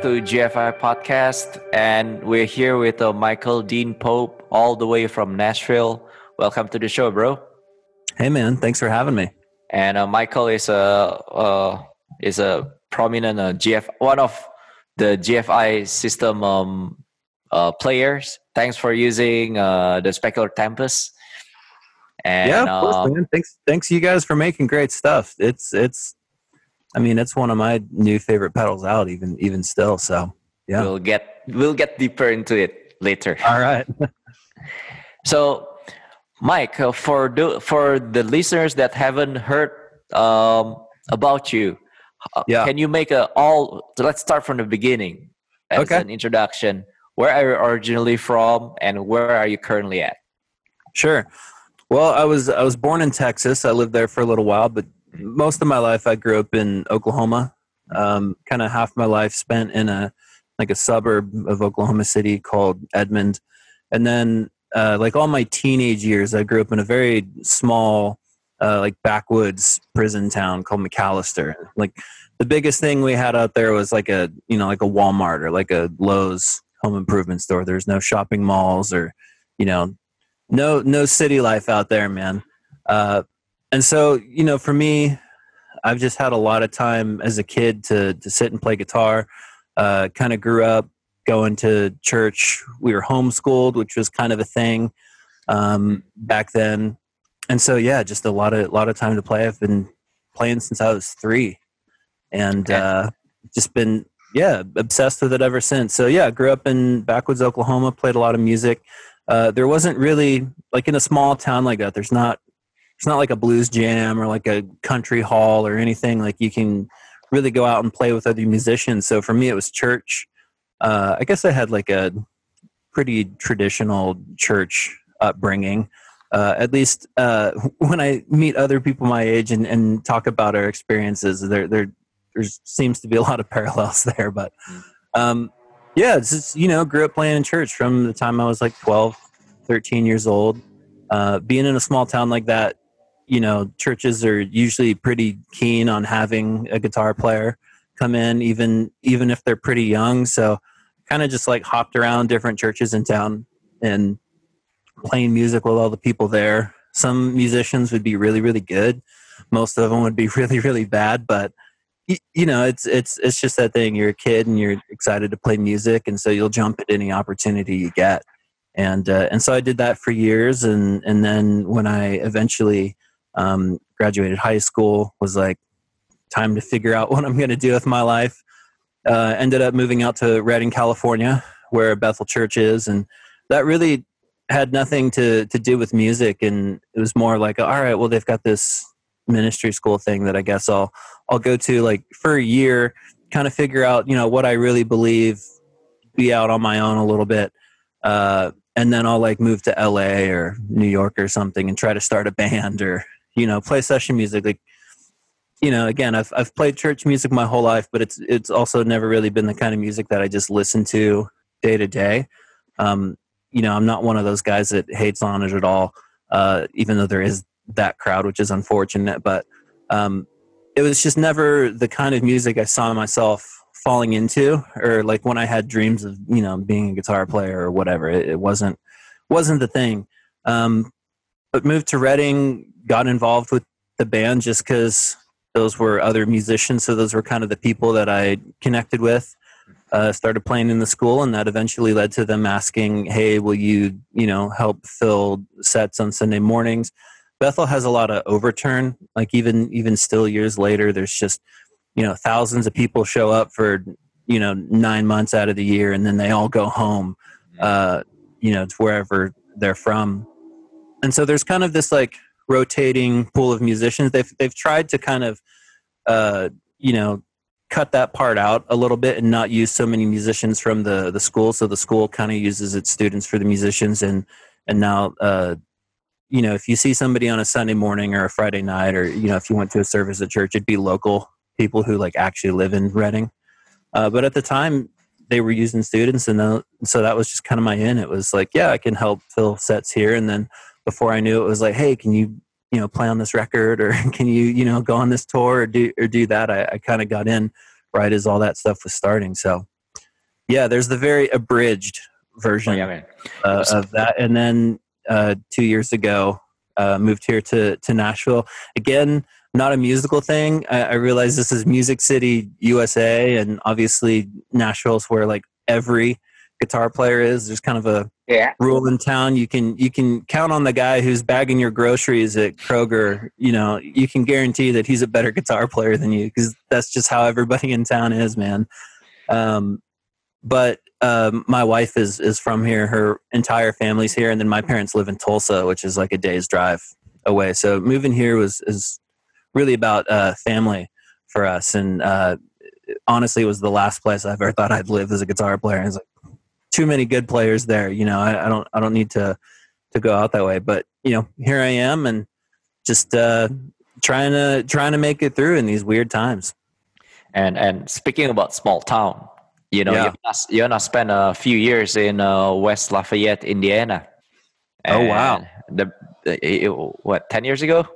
Back to GFI Podcast, and we're here with uh, Michael Dean Pope, all the way from Nashville. Welcome to the show, bro. Hey, man. Thanks for having me. And uh, Michael is a uh, is a prominent uh, GF, one of the GFI system um, uh, players. Thanks for using uh, the Specular Tempest. And, yeah, of course, um, man. Thanks, thanks you guys for making great stuff. It's it's I mean, it's one of my new favorite pedals out, even even still. So yeah, we'll get we'll get deeper into it later. All right. so, Mike, uh, for the for the listeners that haven't heard um, about you, uh, yeah. can you make a all? So let's start from the beginning as okay. an introduction. Where are you originally from, and where are you currently at? Sure. Well, I was I was born in Texas. I lived there for a little while, but most of my life I grew up in Oklahoma. Um, kind of half my life spent in a like a suburb of Oklahoma City called Edmond, and then uh, like all my teenage years, I grew up in a very small, uh, like backwoods prison town called McAlester. Like the biggest thing we had out there was like a you know like a Walmart or like a Lowe's home improvement store. There's no shopping malls or you know no no city life out there, man. Uh, and so you know for me i've just had a lot of time as a kid to to sit and play guitar. Uh, kind of grew up going to church. We were homeschooled which was kind of a thing um, back then. And so yeah just a lot of a lot of time to play. I've been playing since i was three. And uh, just been yeah obsessed with it ever since. So yeah grew up in backwoods oklahoma played a lot of music. Uh, there wasn't really like in a small town like that there's not it's not like a blues jam or like a country hall or anything. Like you can really go out and play with other musicians. So for me it was church. Uh, i guess i had like a pretty traditional church upbringing. Uh, at least uh, when i meet other people my age and, and talk about our experiences there, there there seems to be a lot of parallels there. But um, yeah just, you know grew up playing in church from the time i was like 12 13 years old. Uh, being in a small town like that you know churches are usually pretty keen on having a guitar player come in even even if they're pretty young. So kind of just like hopped around different churches in town and playing music with all the people there. Some musicians would be really really good. Most of them would be really really bad but you know it's it's it's just that thing. You're a kid and you're excited to play music and so you'll jump at any opportunity you get. And uh, and so I did that for years and and then when I eventually um, graduated high school, was like, time to figure out what I'm going to do with my life. Uh, ended up moving out to Redding, California, where Bethel Church is, and that really had nothing to to do with music, and it was more like, all right, well, they've got this ministry school thing that I guess I'll I'll go to like for a year, kind of figure out you know what I really believe, be out on my own a little bit, uh, and then I'll like move to LA or New York or something and try to start a band or you know play session music like you know again i've i've played church music my whole life but it's it's also never really been the kind of music that i just listen to day to day. Um you know i'm not one of those guys that hates on it at all uh even though there is that crowd which is unfortunate but um it was just never the kind of music i saw myself falling into or like when i had dreams of you know being a guitar player or whatever. It, it wasn't wasn't the thing. Um but moved to redding got involved with the band just because those were other musicians. So those were kind of the people that I connected with. Uh, started playing in the school, and that eventually led to them asking, "Hey, will you, you know, help fill sets on Sunday mornings?" Bethel has a lot of overturn. Like even even still years later, there's just you know thousands of people show up for you know nine months out of the year, and then they all go home, uh, you know, to wherever they're from. And so there's kind of this like rotating pool of musicians. They've they've tried to kind of uh, you know cut that part out a little bit and not use so many musicians from the the school. So the school kind of uses its students for the musicians, and and now uh, you know if you see somebody on a Sunday morning or a Friday night, or you know if you went to a service at church, it'd be local people who like actually live in Redding. Uh, but at the time, they were using students, and the, so that was just kind of my in. It was like, yeah, I can help fill sets here, and then before I knew it, was like, hey, can you you know play on this record or can you you know go on this tour or do or do that? I, I kind of got in right as all that stuff was starting. So, yeah, there's the very abridged version oh, yeah, uh, of that. And then uh, two years ago, uh, moved here to to Nashville again. Not a musical thing. I, I realize this is Music City, USA, and obviously Nashville's where like every guitar player is. There's kind of a yeah. rule in town. You can you can count on the guy who's bagging your groceries at Kroger. You know, you can guarantee that he's a better guitar player than you because that's just how everybody in town is, man. Um, but um, my wife is is from here. Her entire family's here, and then my parents live in Tulsa, which is like a day's drive away. So moving here was is really about uh, family for us, and uh, honestly, it was the last place I ever thought I'd live as a guitar player. And it's like too many good players there. You know, I, I, don't I don't need to to go out that way. But you know, here I am, and just uh, trying to trying to make it through in these weird times. And and speaking about small town, you know, yeah. you're, not, spent a few years in uh, West Lafayette, Indiana. oh wow! The, the, what ten years ago?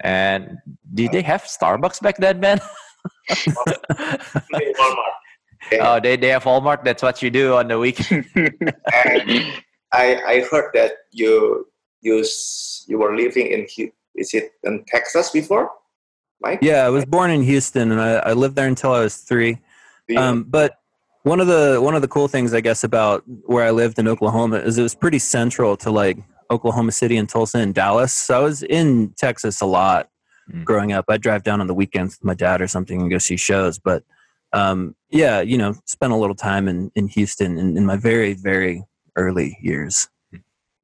And did they have Starbucks back then, man? Walmart. Yeah. Oh, they, they have Walmart. That's what you do on the weekend. I I heard that you you you were living in is it in Texas before, Mike? Yeah, I was born in Houston, and I, I lived there until I was three. Um, but one of the one of the cool things I guess about where I lived in Oklahoma is it was pretty central to like Oklahoma City and Tulsa and Dallas. So I was in Texas a lot mm. growing up. I'd drive down on the weekends with my dad or something and go see shows. But um, yeah, you know, spent a little time in, in Houston in, in my very, very early years.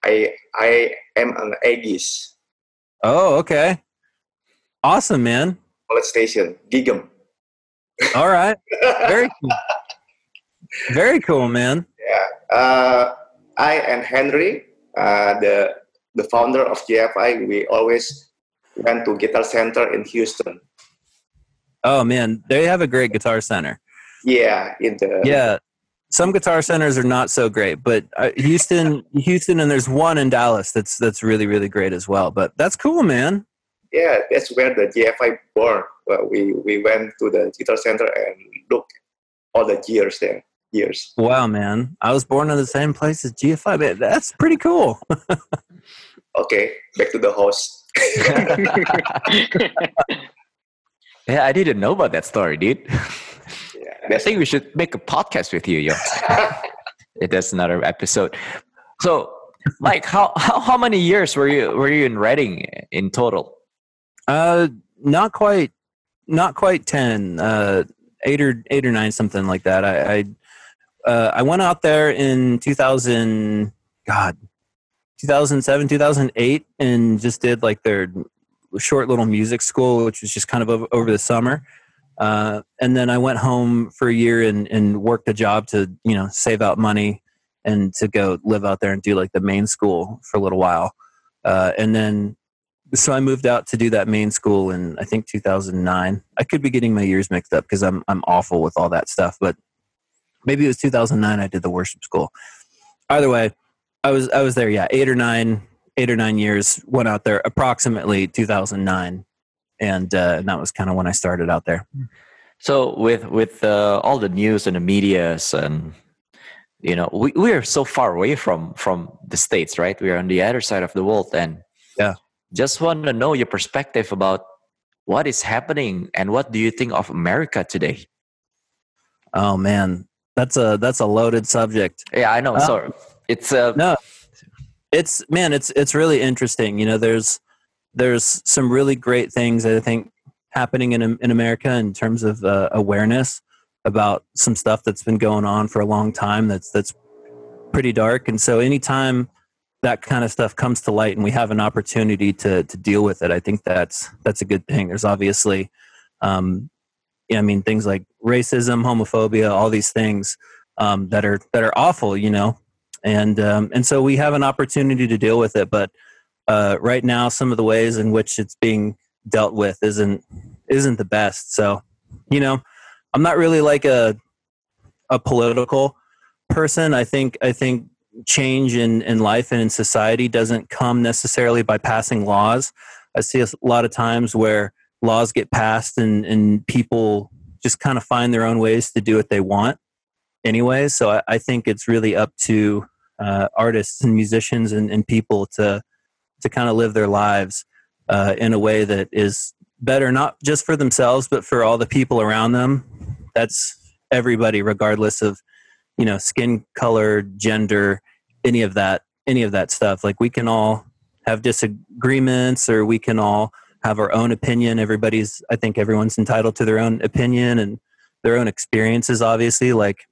I I am an Aggies. Oh, okay. Awesome, man. College Station, Gig'em. All right. Very cool. Very cool, man. Yeah. Uh, I and Henry, uh, the the founder of GFI, we always went to Guitar Center in Houston. Oh man, they have a great guitar center. Yeah, in the yeah. Some guitar centers are not so great, but uh, Houston, Houston, and there's one in Dallas that's that's really really great as well. But that's cool, man. Yeah, that's where the GFI born. Well, we we went to the guitar center and looked all the gears there years. Wow, man. I was born in the same place as GFI. That's pretty cool. okay, back to the host. yeah, I didn't know about that story, dude. Yeah, I think we should make a podcast with you, yo. That's another episode. So, Mike, how, how how many years were you were you in Redding in total? Uh, not quite, not quite ten. Uh, eight or eight or nine, something like that. I, I uh, I went out there in 2000, God, 2007, 2008, and just did like their short little music school, which was just kind of over, the summer. Uh, and then I went home for a year and, and worked a job to, you know, save out money and to go live out there and do like the main school for a little while. Uh, and then, so I moved out to do that main school in I think 2009. I could be getting my years mixed up because I'm I'm awful with all that stuff, but maybe it was 2009 i did the worship school either way i was i was there yeah eight or nine eight or nine years went out there approximately 2009 and, uh, and that was kind of when i started out there. So with with uh, all the news and the medias and you know we, we are so far away from from the states right? We are on the other side of the world. And yeah. just want to know your perspective about what is happening and what do you think of america today? Oh man. That's a that's a loaded subject. Yeah, I know. Uh, so it's uh, no, it's man, it's it's really interesting. You know, there's there's some really great things I think happening in in America in terms of uh, awareness about some stuff that's been going on for a long time. That's that's pretty dark. And so anytime that kind of stuff comes to light and we have an opportunity to to deal with it, I think that's that's a good thing. There's obviously um, I mean, things like racism, homophobia, all these things um, that are that are awful, you know, and um, and so we have an opportunity to deal with it. But uh, right now, some of the ways in which it's being dealt with isn't isn't the best. So, you know, I'm not really like a a political person. I think I think change in, in life and in society doesn't come necessarily by passing laws. I see a lot of times where laws get passed and, and people just kind of find their own ways to do what they want anyway. So I, I think it's really up to uh, artists and musicians and, and, people to to kind of live their lives uh, in a way that is better, not just for themselves, but for all the people around them. That's everybody, regardless of you know skin color, gender, any of that, any of that stuff. Like we can all have disagreements, or we can all have our own opinion. Everybody's, I think, everyone's entitled to their own opinion and their own experiences. Obviously, like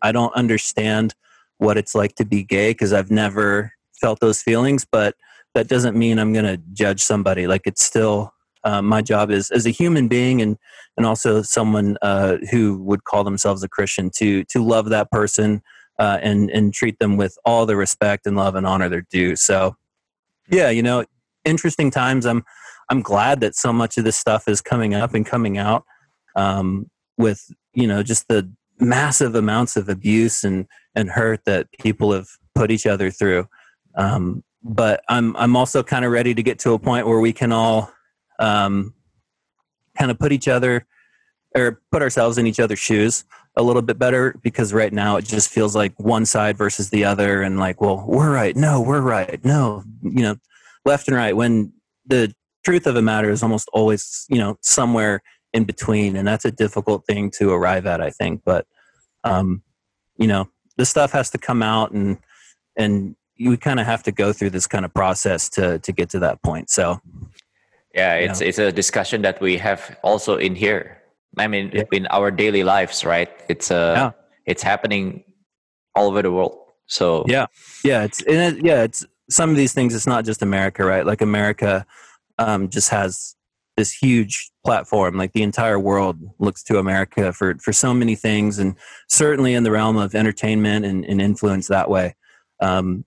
I don't understand what it's like to be gay because I've never felt those feelings, but that doesn't mean I'm going to judge somebody. Like it's still uh, my job is as a human being and and also someone uh, who would call themselves a Christian to to love that person uh, and and treat them with all the respect and love and honor they're due. So yeah, you know, interesting times. I'm I'm glad that so much of this stuff is coming up and coming out um, with you know just the massive amounts of abuse and and hurt that people have put each other through. Um, but I'm I'm also kind of ready to get to a point where we can all um, kind of put each other or put ourselves in each other's shoes a little bit better because right now it just feels like one side versus the other and like well we're right. No we're right. No you know left and right. When the truth of the matter is almost always you know somewhere in between and that's a difficult thing to arrive at i think but um you know this stuff has to come out and and you kind of have to go through this kind of process to to get to that point so yeah it's know. it's a discussion that we have also in here i mean yeah. in our daily lives right it's uh yeah. it's happening all over the world so yeah yeah it's it, yeah it's some of these things it's not just america right like america um, just has this huge platform like the entire world looks to america for for so many things and certainly in the realm of entertainment and, and influence that way. Um,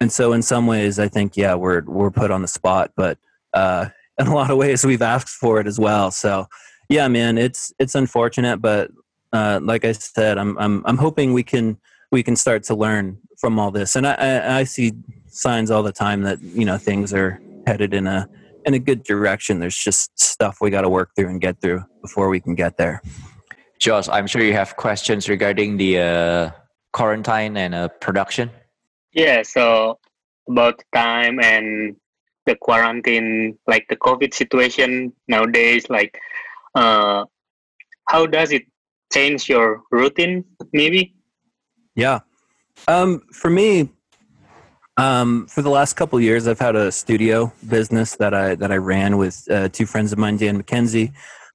and so in some ways i think yeah we're we're put on the spot but uh, in a lot of ways we've asked for it as well. So yeah man it's it's unfortunate but uh, like i said i'm i'm i'm hoping we can we can start to learn from all this. And i i, I see signs all the time that you know things are headed in a in a good direction. There's just stuff we got to work through and get through before we can get there. Josh, I'm sure you have questions regarding the uh, quarantine and uh, production. Yeah, so about time and the quarantine, like the COVID situation nowadays, like uh, how does it change your routine, maybe? Yeah. Um, for me, um, for the last couple years, I've had a studio business that I that I ran with uh, two friends of mine, Dan McKenzie,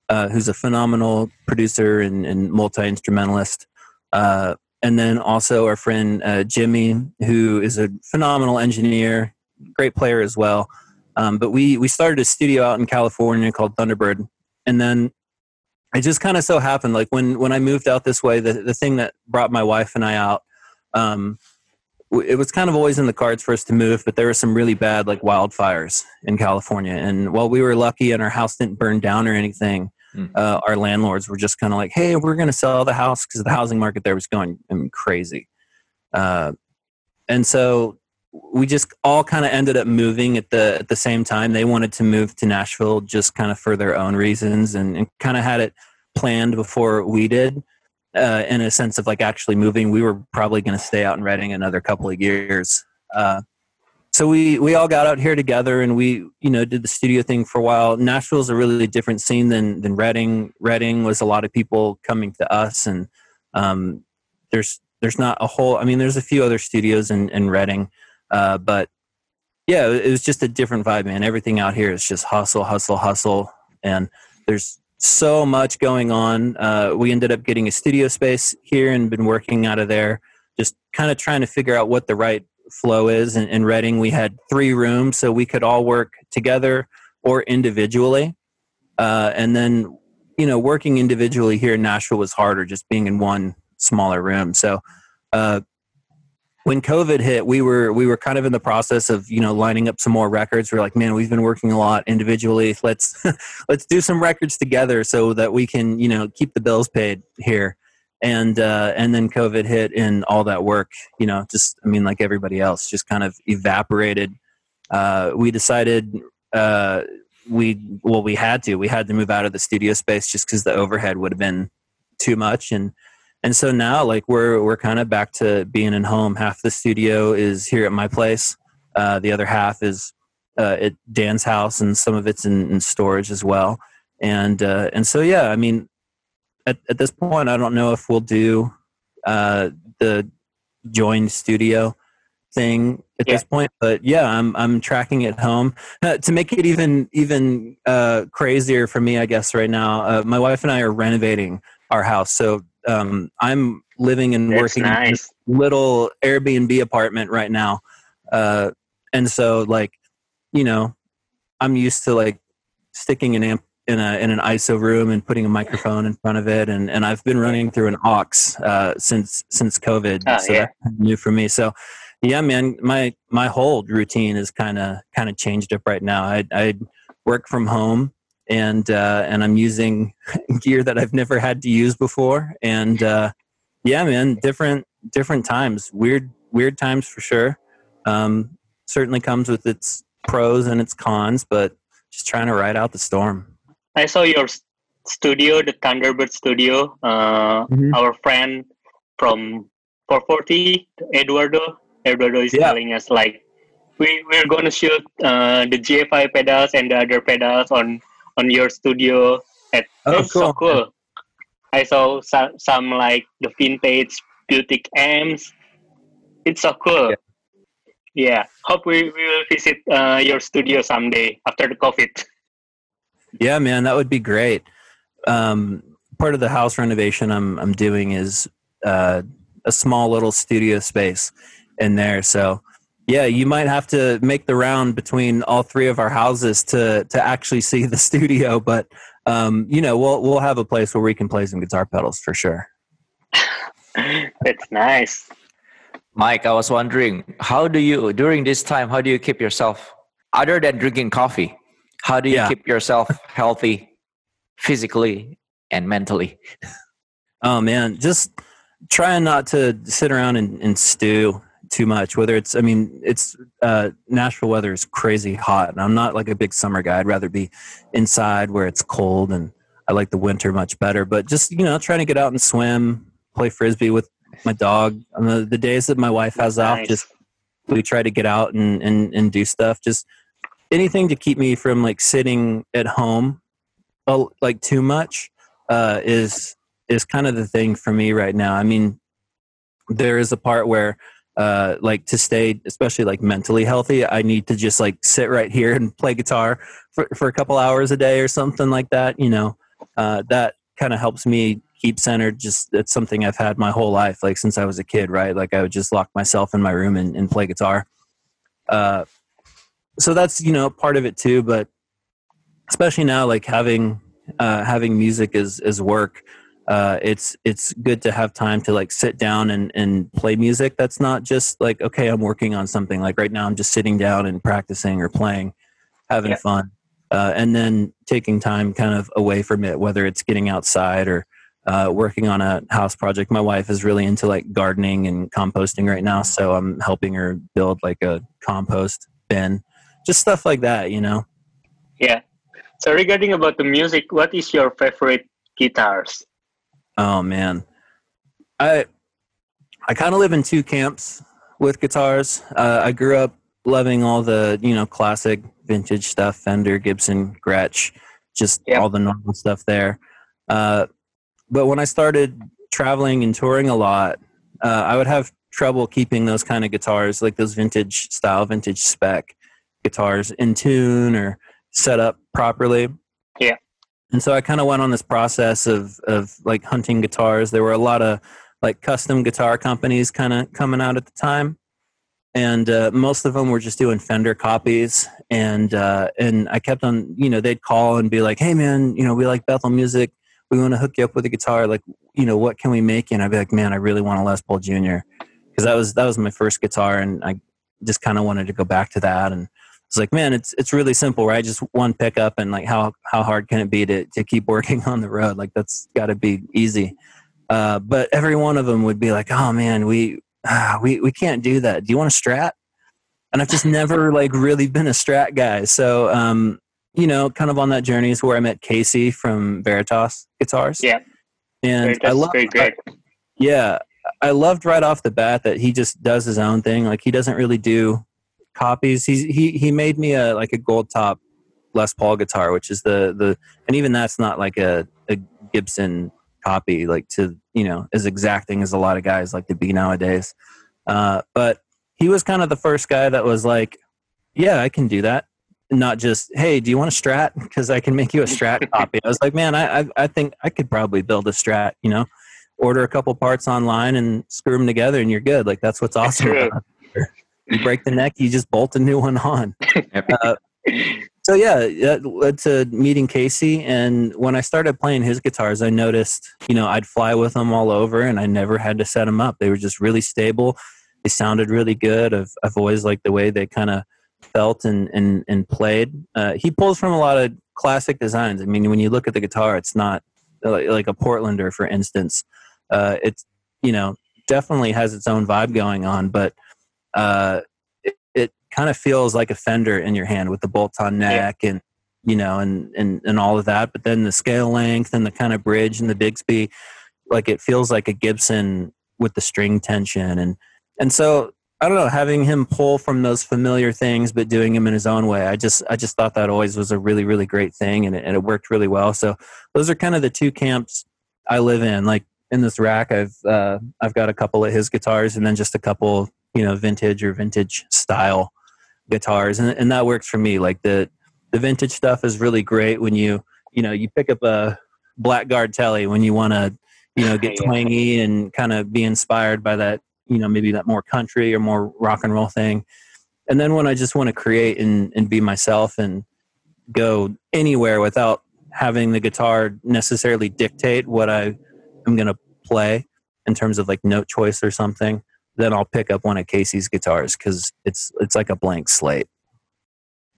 uh, who's a phenomenal producer and, and multi instrumentalist, uh, and then also our friend uh, Jimmy, who is a phenomenal engineer, great player as well. Um, but we we started a studio out in California called Thunderbird, and then it just kind of so happened, like when when I moved out this way, the the thing that brought my wife and I out. Um, it was kind of always in the cards for us to move, but there were some really bad like wildfires in California. And while we were lucky and our house didn't burn down or anything, mm. uh, our landlords were just kind of like, "Hey, we're going to sell the house because the housing market there was going crazy." Uh, and so we just all kind of ended up moving at the at the same time. They wanted to move to Nashville just kind of for their own reasons, and, and kind of had it planned before we did uh, in a sense of like actually moving. We were probably going to stay out in Redding another couple of years. Uh, so we we all got out here together and we you know did the studio thing for a while. Nashville's a really different scene than than Redding. Redding was a lot of people coming to us, and um, there's there's not a whole. I mean, there's a few other studios in in Redding, uh, but yeah, it was just a different vibe, man. Everything out here is just hustle, hustle, hustle, and there's so much going on. Uh, we ended up getting a studio space here and been working out of there, just kind of trying to figure out what the right flow is. In, in Redding, we had three rooms, so we could all work together or individually. Uh, and then, you know, working individually here in Nashville was harder, just being in one smaller room. So, uh, when COVID hit, we were we were kind of in the process of you know lining up some more records. We are like, man, we've been working a lot individually. Let's let's do some records together so that we can you know keep the bills paid here. And uh, and then COVID hit, and all that work, you know, just I mean, like everybody else, just kind of evaporated. Uh, we decided uh, we well we had to we had to move out of the studio space just because the overhead would have been too much and and so now like we're we're kind of back to being in home. Half the studio is here at my place. Uh, the other half is uh, at dan's house and some of it's in, in storage as well. And uh, and so yeah i mean at, at this point i don't know if we'll do uh, the joined studio thing at yeah. this point but yeah i'm i'm tracking it home. Uh, to make it even even uh, crazier for me i guess right now uh, my wife and i are renovating our house. So um, i'm living and That's working nice. in this little airbnb apartment right now uh, and so like you know i'm used to like sticking an amp in a in an ISO room and putting a microphone in front of it, and and I've been running through an Ox uh, since since COVID, oh, so yeah. that's new for me. So yeah, man, my my whole routine is kind of kind of changed up right now. I I work from home and uh, and I'm using gear that I've never had to use before, and uh, yeah, man, different different times, weird weird times for sure. Um, certainly comes with its pros and its cons, but just trying to ride out the storm. I saw your studio, the Thunderbird Studio. Uh, mm-hmm. Our friend from 440, Eduardo. Eduardo is yeah. telling us like we we're gonna shoot uh, the GFI pedals and the other pedals on on your studio. At oh, it's cool. so cool. I saw some, some like the vintage boutique amps. It's so cool. Yeah. yeah. Hope we, we will visit uh, your studio someday after the COVID. Yeah, man, that would be great. Um, part of the house renovation I'm I'm doing is uh, a small little studio space in there. So yeah, you might have to make the round between all three of our houses to to actually see the studio. But um, you know, we'll we'll have a place where we can play some guitar pedals for sure. That's nice. Mike, I was wondering, how do you during this time? How do you keep yourself other than drinking coffee? How do you yeah. keep yourself healthy physically and mentally? Oh man, just trying not to sit around and, and stew too much. Whether it's, I mean, it's uh, Nashville weather is crazy hot, and I'm not like a big summer guy. I'd rather be inside where it's cold, and I like the winter much better. But just you know, trying to get out and swim, play frisbee with my dog. On the, the days that my wife has nice. off, just we try to get out and, and, and do stuff. Just anything to keep me from like sitting at home like too much uh, is is kind of the thing for me right now. I mean, there is a part where uh, like to stay especially like mentally healthy i need to just like sit right here and play guitar for, for a couple hours a day or something like that you know? Uh, that kind of helps me keep centered just it's something i've had my whole life like since i was a kid right? Like i would just lock myself in my room and, and play guitar. Uh, so that's you know part of it too but especially now like having uh, having music as as work uh, it's it's good to have time to like sit down and and play music that's not just like okay i'm working on something. Like right now i'm just sitting down and practicing or playing having yeah. fun uh, and then taking time kind of away from it whether it's getting outside or uh, working on a house project. My wife is really into like gardening and composting right now so i'm helping her build like a compost bin. Just stuff like that you know? Yeah. So regarding about the music what is your favorite guitars oh man i i kind of live in two camps with guitars uh, i grew up loving all the you know classic vintage stuff fender gibson gretsch just yep. all the normal stuff there uh, but when i started traveling and touring a lot uh, i would have trouble keeping those kind of guitars like those vintage style vintage spec guitars in tune or set up properly. Yeah. And so I kind of went on this process of of like hunting guitars. There were a lot of like custom guitar companies kind of coming out at the time, and uh, most of them were just doing Fender copies. And uh, and I kept on, you know, they'd call and be like, "Hey man, you know, we like Bethel music. We want to hook you up with a guitar. Like, you know, what can we make?" And I'd be like, "Man, I really want a Les Paul Junior because that was that was my first guitar, and I just kind of wanted to go back to that and it's like man it's it's really simple right? Just one pickup and like how how hard can it be to to keep working on the road? Like that's got to be easy. Uh, but every one of them would be like oh man we ah, we we can't do that. Do you want a strat? And i've just never like really been a strat guy. So um you know kind of on that journey is where i met casey from veritas guitars. Yeah. And I love. Yeah, I loved right off the bat that he just does his own thing. Like he doesn't really do copies. He's he he made me a like a gold top Les Paul guitar, which is the the and even that's not like a, a Gibson copy, like to you know as exacting as a lot of guys like to be nowadays. Uh, but he was kind of the first guy that was like, yeah, I can do that. Not just, hey, do you want a strat? Because I can make you a strat copy. I was like, man, I, I, I think I could probably build a strat. You know, order a couple parts online and screw them together, and you're good. Like that's what's awesome. You break the neck, you just bolt a new one on. Uh, so yeah, that led to meeting Casey. And when I started playing his guitars, I noticed, you know, I'd fly with them all over, and I never had to set them up. They were just really stable. They sounded really good. I've I've always liked the way they kind of felt and and and played. Uh, he pulls from a lot of classic designs. I mean, when you look at the guitar, it's not like, like a Portlander, for instance. Uh, it's you know definitely has its own vibe going on, but uh, it, it kind of feels like a Fender in your hand with the bolt-on neck yeah. and you know and and and all of that. But then the scale length and the kind of bridge and the Bigsby, like it feels like a Gibson with the string tension and and so I don't know, having him pull from those familiar things, but doing them in his own way. I just, I just thought that always was a really, really great thing, and it, and it worked really well. So those are kind of the two camps I live in. Like in this rack, I've, uh, I've got a couple of his guitars, and then just a couple, you know, vintage or vintage style guitars, and and that works for me. Like the, the vintage stuff is really great when you, you know, you pick up a Blackguard Telly when you want to, you know, get twangy and kind of be inspired by that you know maybe that more country or more rock and roll thing and then when i just want to create and, and be myself and go anywhere without having the guitar necessarily dictate what i am going to play in terms of like note choice or something then i'll pick up one of casey's guitars because it's it's like a blank slate.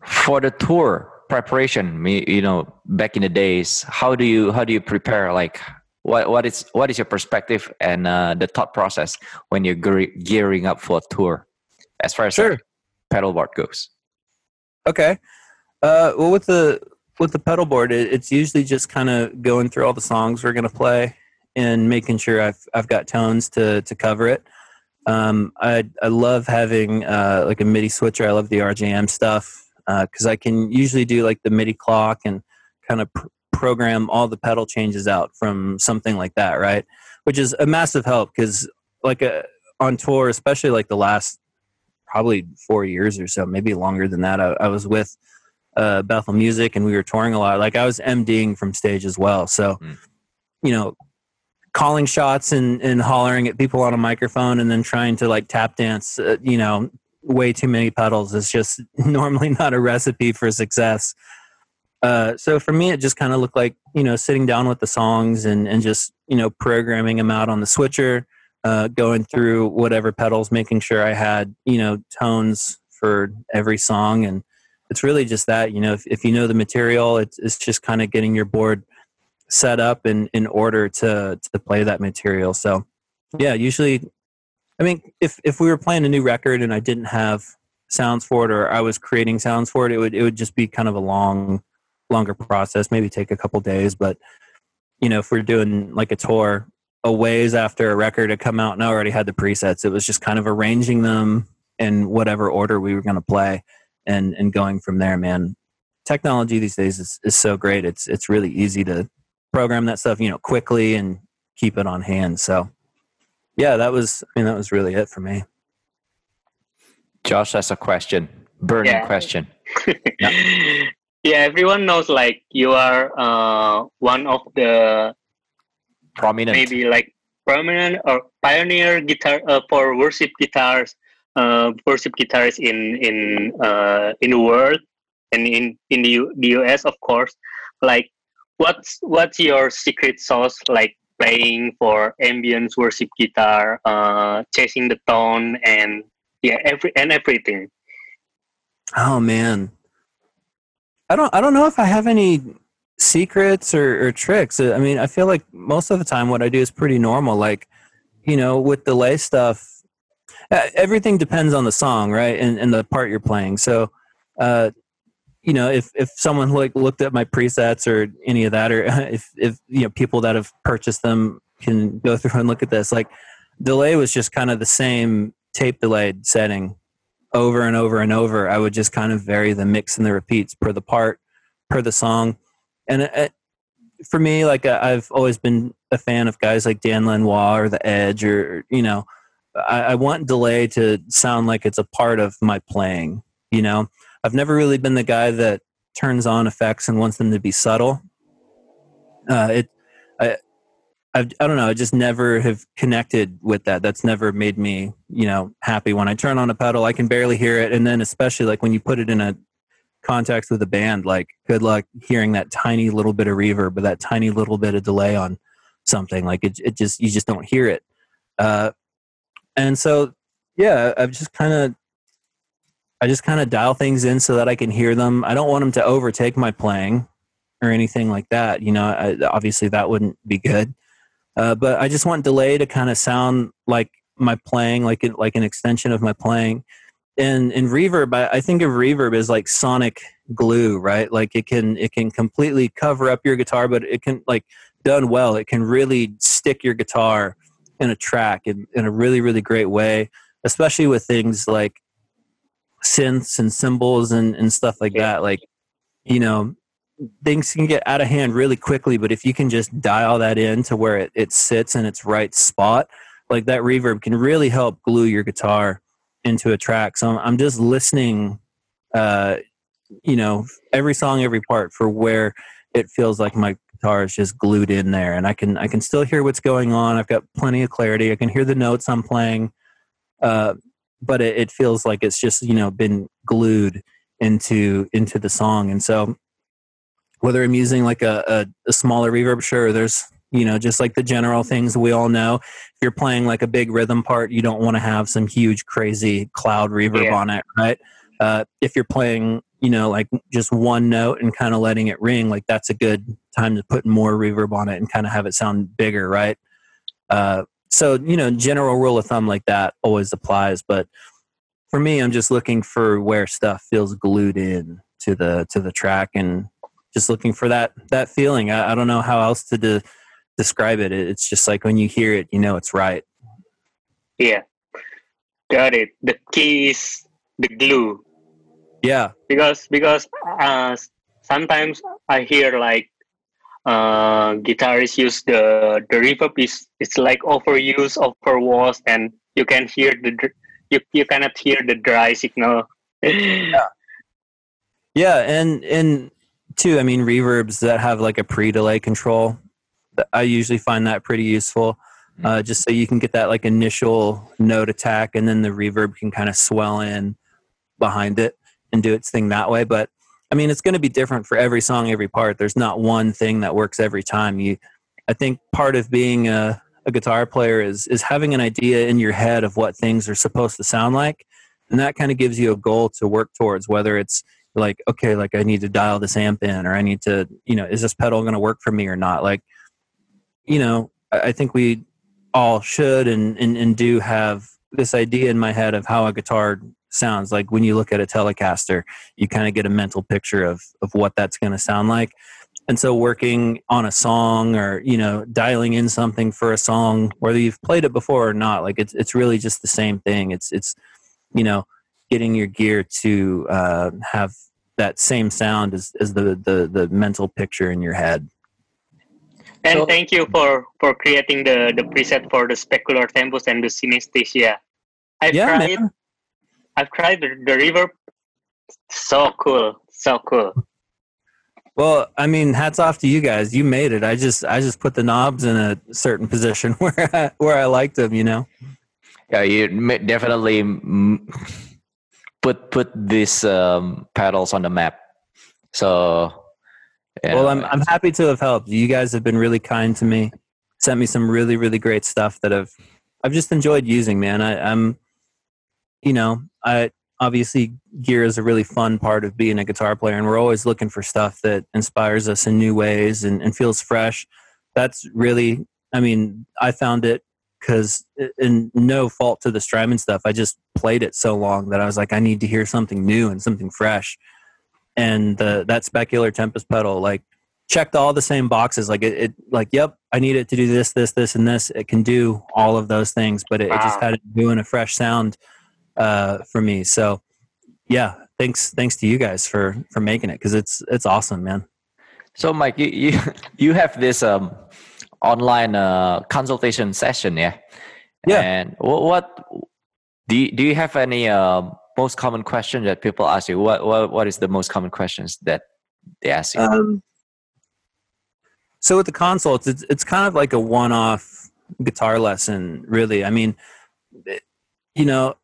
For the tour preparation you know back in the days how do you how do you prepare? Like what what is what is your perspective and uh, the thought process when you're gearing up for a tour as far as sure. pedal board goes? Okay. Uh, well with the with the pedal board it, it's usually just kind of going through all the songs we're going to play and making sure I've I've got tones to to cover it um, I I love having uh, like a MIDI switcher I love the RJM stuff because uh, I can usually do like the MIDI clock and kind of pr- program all the pedal changes out from something like that, right? Which is a massive help because, like, a, uh, on tour, especially like the last probably four years or so, maybe longer than that, I, I was with uh, Bethel Music and we were touring a lot. Like, I was MDing from stage as well. So, mm. you know, calling shots and, and hollering at people on a microphone and then trying to like tap dance, uh, you know, way too many pedals is just normally not a recipe for success. Uh, so for me, it just kind of looked like you know sitting down with the songs and and just you know programming them out on the switcher, uh, going through whatever pedals, making sure I had you know tones for every song, and it's really just that you know if, if you know the material, it's it's just kind of getting your board set up in in order to to play that material. So yeah, usually, I mean, if if we were playing a new record and I didn't have sounds for it or I was creating sounds for it, it would it would just be kind of a long longer process, maybe take a couple days. But you know, if we're doing like a tour a ways after a record had come out and I already had the presets, it was just kind of arranging them in whatever order we were going to play and and going from there. Man, technology these days is, is so great. It's it's really easy to program that stuff, you know, quickly and keep it on hand. So yeah, that was I mean that was really it for me. Josh has a question, burning yeah. question. yeah yeah everyone knows like you are uh, one of the prominent maybe like prominent or pioneer guitar uh, for worship guitars uh, worship guitarists in in uh, in the world and in in the, U- the US of course like what's what's your secret sauce like playing for ambience worship guitar uh chasing the tone and yeah every and everything oh man I don't I don't know if I have any secrets or, or tricks. I mean, I feel like most of the time what I do is pretty normal. Like, you know, with delay stuff, everything depends on the song, right? And, and the part you're playing. So, uh, you know, if if someone like looked at my presets or any of that, or if if you know people that have purchased them can go through and look at this, like delay was just kind of the same tape delayed setting over and over and over. I would just kind of vary the mix and the repeats per the part, per the song, and it, for me, like I've always been a fan of guys like Dan Lanois or The Edge, or you know, I, I want delay to sound like it's a part of my playing. You know, I've never really been the guy that turns on effects and wants them to be subtle. Uh, it, I, I've, I don't know. I just never have connected with that. That's never made me, you know, happy. When I turn on a pedal, I can barely hear it, and then especially like when you put it in a context with a band, like good luck hearing that tiny little bit of reverb or that tiny little bit of delay on something. Like it, it just you just don't hear it. Uh, and so, yeah, I've just kind of, I just kind of dial things in so that I can hear them. I don't want them to overtake my playing or anything like that. You know, I, obviously that wouldn't be good. Uh, but I just want delay to kind of sound like my playing, like it, like an extension of my playing and in reverb I, I, think of reverb as like sonic glue right like it can it can completely cover up your guitar but it can like done well it can really stick your guitar in a track in, in a really really great way especially with things like synths and cymbals and, and stuff like yeah. that like you know things can get out of hand really quickly but if you can just dial that in to where it, it sits in its right spot like that reverb can really help glue your guitar into a track. So I'm, I'm just listening, uh, you know, every song, every part for where it feels like my guitar is just glued in there, and I can I can still hear what's going on. I've got plenty of clarity. I can hear the notes I'm playing, uh, but it, it feels like it's just you know been glued into into the song. And so whether I'm using like a, a, a smaller reverb, sure, there's you know just like the general things we all know if you're playing like a big rhythm part you don't want to have some huge crazy cloud reverb yeah. on it right uh, if you're playing you know like just one note and kind of letting it ring like that's a good time to put more reverb on it and kind of have it sound bigger right uh, so you know general rule of thumb like that always applies but for me i'm just looking for where stuff feels glued in to the to the track and just looking for that that feeling i, I don't know how else to do describe it. It's just like when you hear it, you know it's right. Yeah, got it. The key is the glue. Yeah, because because uh, sometimes I hear like uh, guitarists use the the reverb is it's like overuse, overwash, and you can hear the you you cannot hear the dry signal. yeah. Yeah, and and too, I mean reverbs that have like a pre-delay control I usually find that pretty useful. Hmm. Uh, just so you can get that like initial note attack, and then the reverb can kind of swell in behind it and do its thing that way. But I mean, it's going to be different for every song, every part. There's not one thing that works every time. You, I think, part of being a, a guitar player is is having an idea in your head of what things are supposed to sound like, and that kind of gives you a goal to work towards. Whether it's like, okay, like I need to dial this amp in, or I need to, you know, is this pedal going to work for me or not? Like you know, I think we all should and, and, and do have this idea in my head of how a guitar sounds. Like when you look at a Telecaster, you kind of get a mental picture of, of what that's going to sound like. And so working on a song or, you know, dialing in something for a song, whether you've played it before or not, like it's, it's really just the same thing. It's, it's, you know, getting your gear to uh, have that same sound as, as the, the, the mental picture in your head. And so, thank you for for creating the the preset for the specular tempest and the synesthesia. I've yeah, tried. Man. I've tried the, the reverb. So cool, so cool. Well, I mean, hats off to you guys. You made it. I just I just put the knobs in a certain position where I, where I liked them. You know. Yeah, you definitely put put these um, pedals on the map. So yeah, well, I'm I'm happy to have helped. You guys have been really kind to me. Sent me some really really great stuff that I've I've just enjoyed using. Man, I, I'm, you know, I obviously gear is a really fun part of being a guitar player, and we're always looking for stuff that inspires us in new ways and, and feels fresh. That's really, I mean, I found it because in uh, no fault to the Strymon stuff, I just played it so long that I was like, I need to hear something new and something fresh and the that specular tempest pedal like checked all the same boxes like it, it, like yep i need it to do this this this and this it can do all of those things but it, wow. it just had to doing a fresh sound uh, for me. So yeah thanks thanks to you guys for for making it because it's it's awesome man. So mike you you, you have this um online uh, consultation session yeah? Yeah. And what, what do you, do you have any um, most common question that people ask you? What what, what is the most common questions that they ask you? Um, so with the consults, it's it's kind of like a one-off guitar lesson, really. I mean, you know,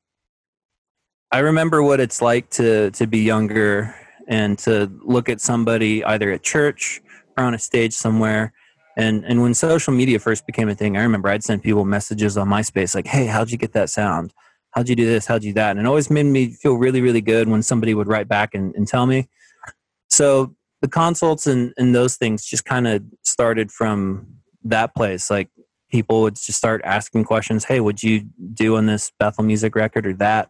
I remember what it's like to to be younger and to look at somebody either at church or on a stage somewhere. And and when social media first became a thing, I remember I'd send people messages on MySpace like, "Hey, how'd you get that sound? How'd you do this? How'd you do that?" And it always made me feel really, really good when somebody would write back and, and tell me. So the consults and, and those things just kind of started from that place. Like people would just start asking questions. Hey, would you do on this Bethel music record or that?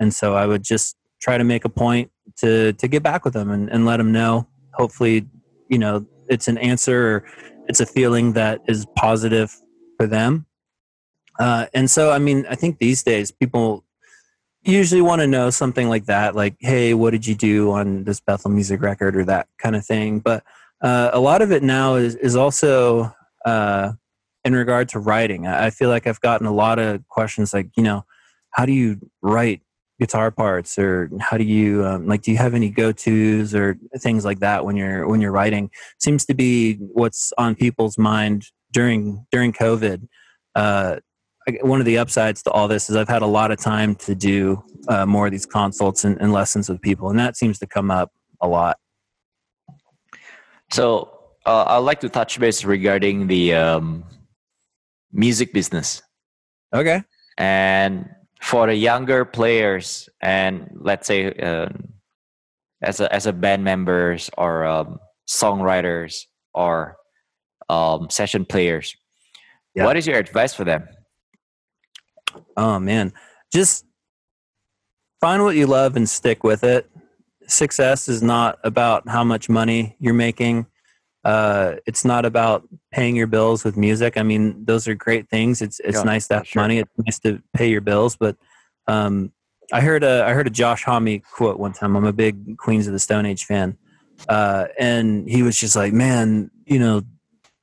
And so I would just try to make a point to, to get back with them and, and let them know. Hopefully, you know, it's an answer or it's a feeling that is positive for them. Uh, and so, I mean, I think these days people usually want to know something like that, like, hey, what did you do on this Bethel music record or that kind of thing. But uh, a lot of it now is, is also uh, in regard to writing. I feel like I've gotten a lot of questions like, you know, how do you write guitar parts or how do you um, like do you have any go-to's or things like that when you're when you're writing seems to be what's on people's mind during during covid uh, one of the upsides to all this is I've had a lot of time to do uh, more of these consults and, and, lessons with people, and that seems to come up a lot. So uh, I'd like to touch base regarding the um, music business. Okay. And for the younger players, and let's say uh, as a as a band members or um, songwriters or um, session players, yeah. what is your advice for them? Oh man, just find what you love and stick with it. Success is not about how much money you're making. Uh, it's not about paying your bills with music. I mean, those are great things. It's it's yeah, nice to have sure. money. It's nice to pay your bills. But um, I heard a I heard a Josh Homme quote one time. I'm a big Queens of the Stone Age fan, uh, and he was just like, "Man, you know,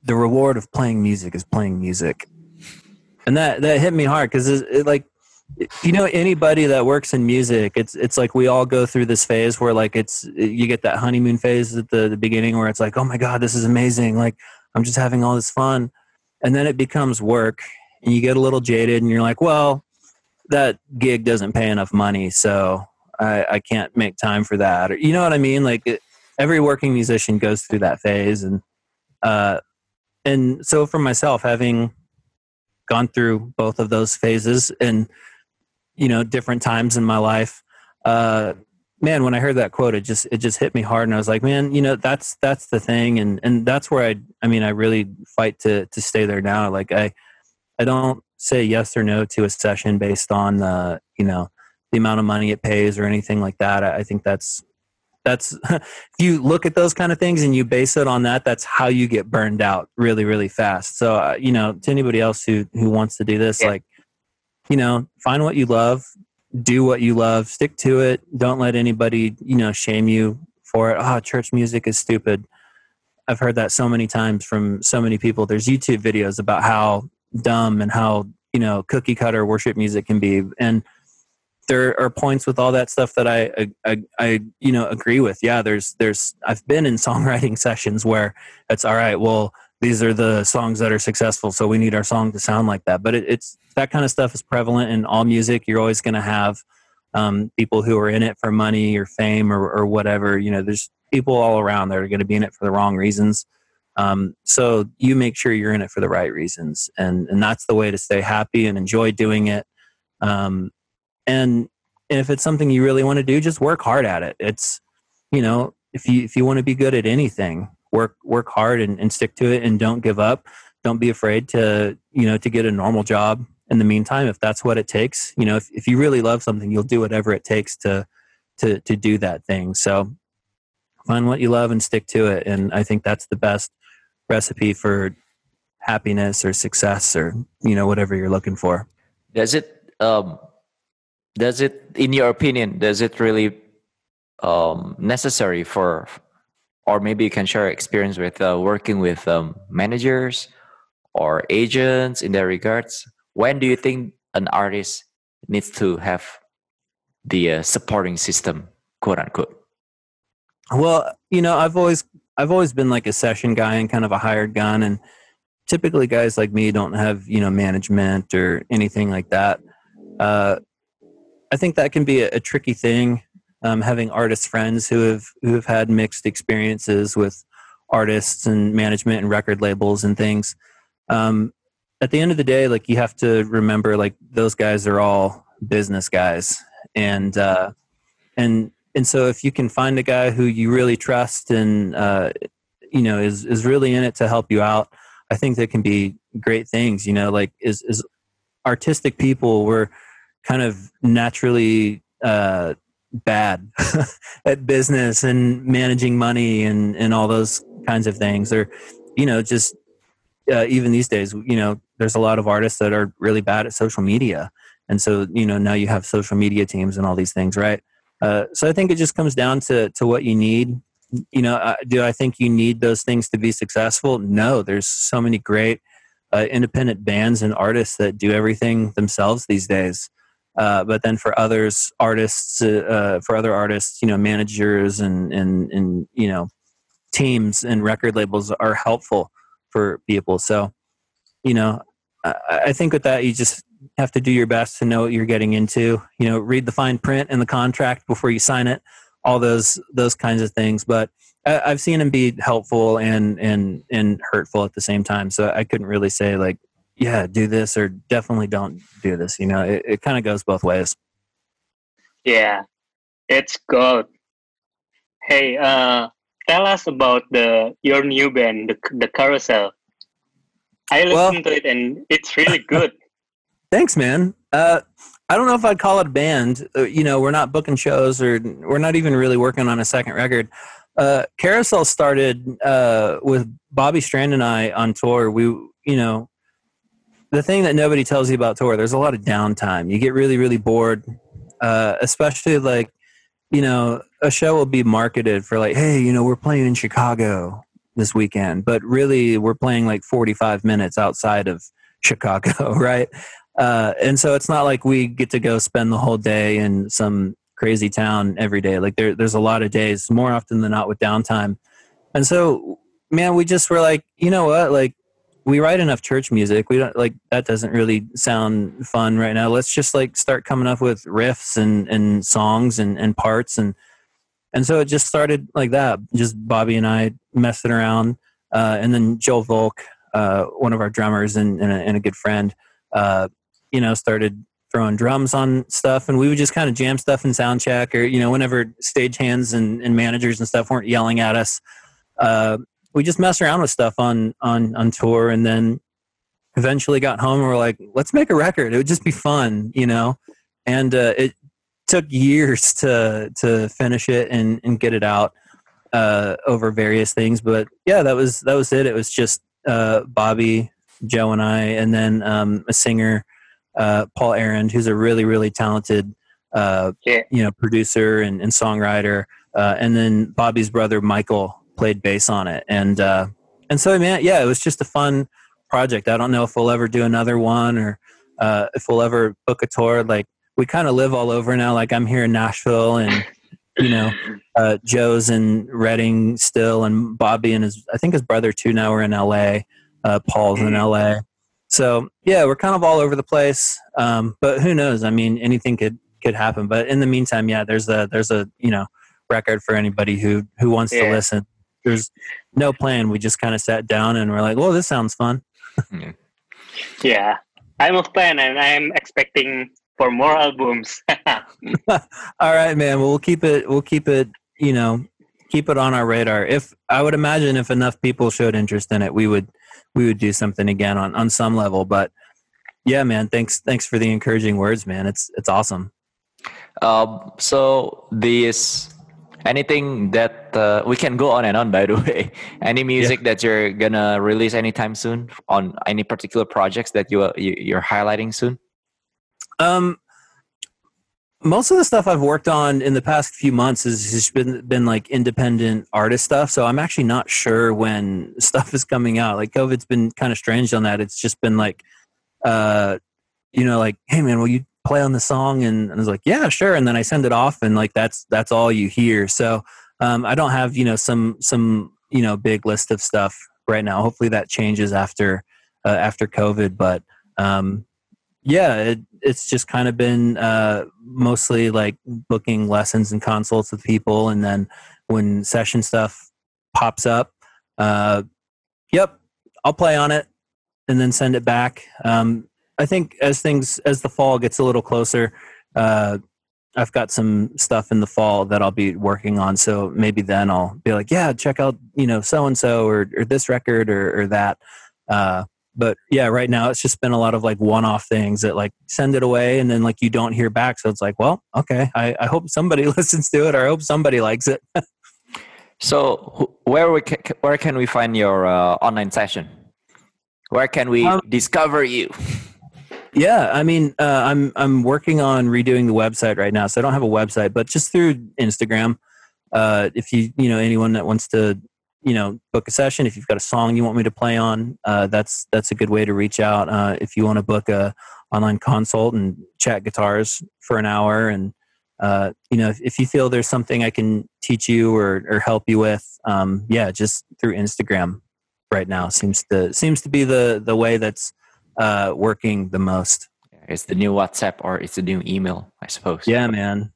the reward of playing music is playing music." and that that hit me hard because it, it, like you know anybody that works in music it's it's like we all go through this phase where like it's you get that honeymoon phase at the, the beginning where it's like oh my god this is amazing. Like i'm just having all this fun. And then it becomes work and you get a little jaded and you're like well that gig doesn't pay enough money so i, I can't make time for that. Or you know what i mean? Like it, every working musician goes through that phase and uh and so for myself having gone through both of those phases in you know different times in my life. Uh man when i heard that quote it just it just hit me hard and i was like man you know that's that's the thing and and that's where i i mean i really fight to to stay there now. Like i i don't say yes or no to a session based on the you know the amount of money it pays or anything like that. I, I think that's that's if you look at those kind of things and you base it on that that's how you get burned out really really fast. So uh, you know to anybody else who who wants to do this yeah. like you know find what you love do what you love stick to it don't let anybody you know shame you for it oh church music is stupid i've heard that so many times from so many people there's youtube videos about how dumb and how you know cookie cutter worship music can be and there are points with all that stuff that I, I, I, you know, agree with. Yeah, there's, there's, I've been in songwriting sessions where it's all right. Well, these are the songs that are successful, so we need our song to sound like that. But it, it's that kind of stuff is prevalent in all music. You're always going to have um, people who are in it for money or fame or, or whatever. You know, there's people all around that are going to be in it for the wrong reasons. Um, so you make sure you're in it for the right reasons, and and that's the way to stay happy and enjoy doing it. Um, and if it's something you really want to do just work hard at it it's you know if you if you want to be good at anything work work hard and, and stick to it and don't give up don't be afraid to you know to get a normal job in the meantime if that's what it takes you know if, if you really love something you'll do whatever it takes to to to do that thing so find what you love and stick to it. And I think that's the best recipe for happiness or success or you know whatever you're looking for. Does it um, does it in your opinion does it really um, necessary for or maybe you can share experience with uh, working with um, managers or agents in that regards when do you think an artist needs to have the uh, supporting system quote unquote? Well you know i've always i've always been like a session guy and kind of a hired gun and typically guys like me don't have you know management or anything like that. Uh, i think that can be a, a tricky thing um, having artist friends who have who have had mixed experiences with artists and management and record labels and things. Um, at the end of the day like you have to remember like those guys are all business guys. And uh, and and so if you can find a guy who you really trust and uh, you know is is really in it to help you out i think that can be great things you know like is is artistic people we're kind of naturally uh, bad at business and managing money and and all those kinds of things. Or you know just uh, even these days you know there's a lot of artists that are really bad at social media. And so you know now you have social media teams and all these things right? Uh, so i think it just comes down to to what you need. You know uh, do i think you need those things to be successful? No there's so many great uh, independent bands and artists that do everything themselves these days. Uh, but then for others, artists, uh, uh, for other artists, you know, managers and, and, and, you know, teams and record labels are helpful for people. So, you know, I, I think with that, you just have to do your best to know what you're getting into, you know, read the fine print in the contract before you sign it, all those, those kinds of things. But I, I've seen them be helpful and, and, and hurtful at the same time. So I couldn't really say like, yeah, do this or definitely don't do this. You know, it, it kind of goes both ways. Yeah, it's good. Hey, uh, tell us about the your new band, the, the Carousel. I listened well, to it and it's really good. thanks, man. Uh, I don't know if I'd call it a band. Uh, you know, we're not booking shows or we're not even really working on a second record. Uh, Carousel started uh, with Bobby Strand and I on tour. We, you know, the thing that nobody tells you about tour, there's a lot of downtime. You get really, really bored, uh, especially like, you know, a show will be marketed for like, hey, you know, we're playing in Chicago this weekend, but really we're playing like 45 minutes outside of Chicago, right? Uh, and so it's not like we get to go spend the whole day in some crazy town every day. Like there, there's a lot of days, more often than not, with downtime. And so, man, we just were like, you know what? Like, we write enough church music. We don't like that doesn't really sound fun right now. Let's just like start coming up with riffs and and songs and and parts and and so it just started like that. Just Bobby and I messing around, uh, and then Joe Volk, uh, one of our drummers and and a, and a good friend, uh, you know, started throwing drums on stuff and we would just kind of jam stuff in sound check or you know whenever stagehands and, and managers and stuff weren't yelling at us uh, we just messed around with stuff on on on tour and then eventually got home and we're like let's make a record it would just be fun you know and uh, it took years to to finish it and and get it out uh, over various things but yeah that was that was it it was just uh, bobby joe and i and then um, a singer uh, paul Arend, who's a really really talented uh, yeah. you know producer and, and songwriter uh, and then bobby's brother michael played bass on it, and uh, and so man, yeah, it was just a fun project. I don't know if we'll ever do another one or uh, if we'll ever book a tour. Like we kind of live all over now. Like I'm here in Nashville, and you know, uh, Joe's in Redding still, and Bobby and his I think his brother too now are in L.A. Uh, Paul's in L.A. So yeah, we're kind of all over the place. Um, but who knows? I mean, anything could could happen. But in the meantime, yeah, there's a there's a you know record for anybody who who wants yeah. to listen there's no plan. We just kind of sat down and we're like, "Well, this sounds fun." yeah, I'm a fan, and I'm expecting for more albums. All right, man. Well, we'll keep it. We'll keep it. You know, keep it on our radar. If I would imagine, if enough people showed interest in it, we would we would do something again on on some level. But yeah, man. Thanks. Thanks for the encouraging words, man. It's it's awesome. Um. So this anything that uh, we can go on and on by the way any music yeah. that you're gonna release anytime soon on any particular projects that you, you you're highlighting soon um most of the stuff I've worked on in the past few months has just been been like independent artist stuff. So I'm actually not sure when stuff is coming out. Like COVID's been kind of strange on that. It's just been like, uh, you know, like, hey man, will you play on the song? And, and I was like, yeah, sure. And then I send it off, and like that's that's all you hear. So um, I don't have you know some some you know big list of stuff right now. Hopefully that changes after uh, after COVID, but um, yeah, it, it's just kind of been uh, mostly like booking lessons and consults with people, and then when session stuff pops up, uh, yep, I'll play on it and then send it back. Um, I think as things as the fall gets a little closer, uh, I've got some stuff in the fall that I'll be working on. So maybe then I'll be like, yeah, check out you know so and so or this record or or that. Uh, but yeah right now it's just been a lot of like one-off things that like send it away and then like you don't hear back. So it's like well okay i, I hope somebody listens to it or i hope somebody likes it. So where we can, where can we find your uh, online session? Where can we um, discover you? Yeah i mean uh, i'm i'm working on redoing the website right now so i don't have a website but just through instagram uh, if you you know anyone that wants to you know book a session. If you've got a song you want me to play on uh, that's that's a good way to reach out. Uh, if you want to book a online consult and chat guitars for an hour and uh, you know if, if, you feel there's something i can teach you or, or help you with um, yeah just through instagram right now seems to seems to be the the way that's uh, working the most. It's the new whatsapp or it's the new email i suppose. Yeah man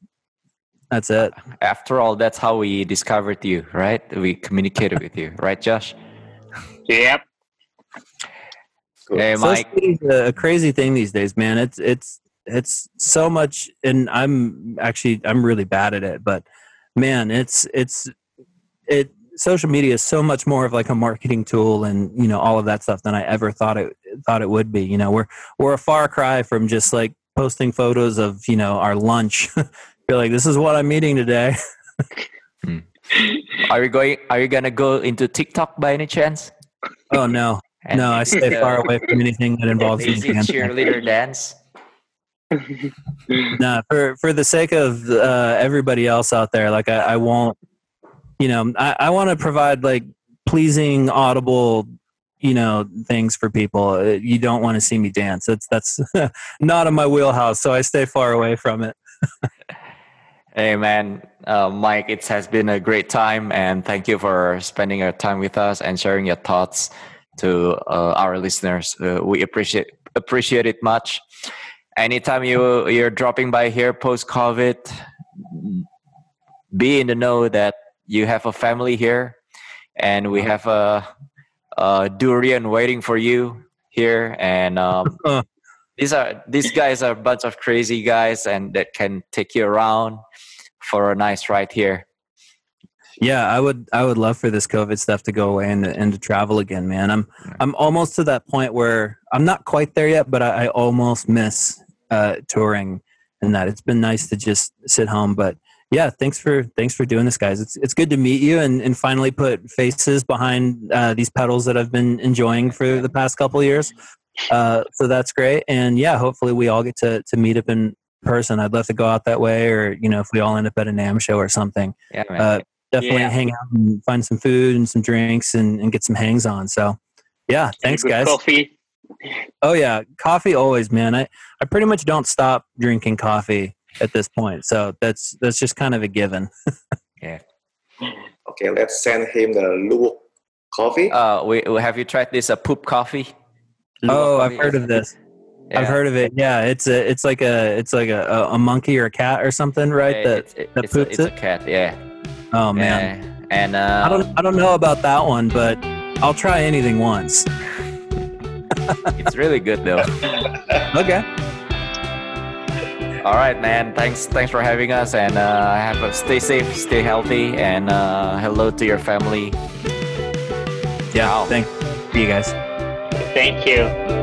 that's uh, it. After all, that's how we discovered you, right? We communicated with you, right, Josh? Yep. Cool. Hey, Mike. a uh, crazy thing these days, man. It's it's it's so much, and I'm actually I'm really bad at it, but man, it's it's it. Social media is so much more of like a marketing tool, and you know all of that stuff than I ever thought it thought it would be. You know, we're we're a far cry from just like posting photos of you know our lunch Like, this is what I'm eating today. hmm. Are you going? Are you gonna go into TikTok by any chance? Oh no, and no! I stay far away from anything that involves easy cheerleader dance. no, for for the sake of uh, everybody else out there, like I, I won't. You know, I, I want to provide like pleasing, audible you know things for people uh, you don't want to see me dance that's that's not in my wheelhouse so i stay far away from it Hey man, uh, Mike, it has been a great time, and thank you for spending your time with us and sharing your thoughts to uh, our listeners. Uh, we appreciate appreciate it much. Anytime you you're dropping by here post COVID, be in the know that you have a family here, and we have a, a durian waiting for you here, and um, these are these guys are a bunch of crazy guys and that can take you around for a nice ride here. Yeah i would i would love for this covid stuff to go away and, and to travel again man. I'm i'm almost to that point where i'm not quite there yet but i, I almost miss uh, touring and that. It's been nice to just sit home but yeah thanks for thanks for doing this guys. It's it's good to meet you and, and finally put faces behind uh, these pedals that i've been enjoying for the past couple years. Uh, so that's great. And yeah, hopefully we all get to, to meet up in person. I'd love to go out that way or, you know, if we all end up at a NAMM show or something. Yeah, uh, definitely yeah. hang out and find some food and some drinks and, and get some hangs on. So yeah, thanks guys. Coffee. Oh yeah. Coffee always, man. I, I pretty much don't stop drinking coffee at this point. So that's, that's just kind of a given. yeah. Okay. Let's send him the Luwak coffee. Uh, we, have you tried this, a uh, poop coffee? Oh, I've heard of this. Yeah. I've heard of it. Yeah, it's a, it's like a, it's like a, a monkey or a cat or something, right? Yeah, that it's, it, that it's poops a, it's it. a cat. Yeah. Oh man. Yeah. And uh, I don't, I don't know about that one, but I'll try anything once. it's really good though. okay. All right, man. Thanks, thanks for having us, and uh, have a, stay safe, stay healthy, and uh, hello to your family. Yeah. Wow. Thank you guys. Thank you.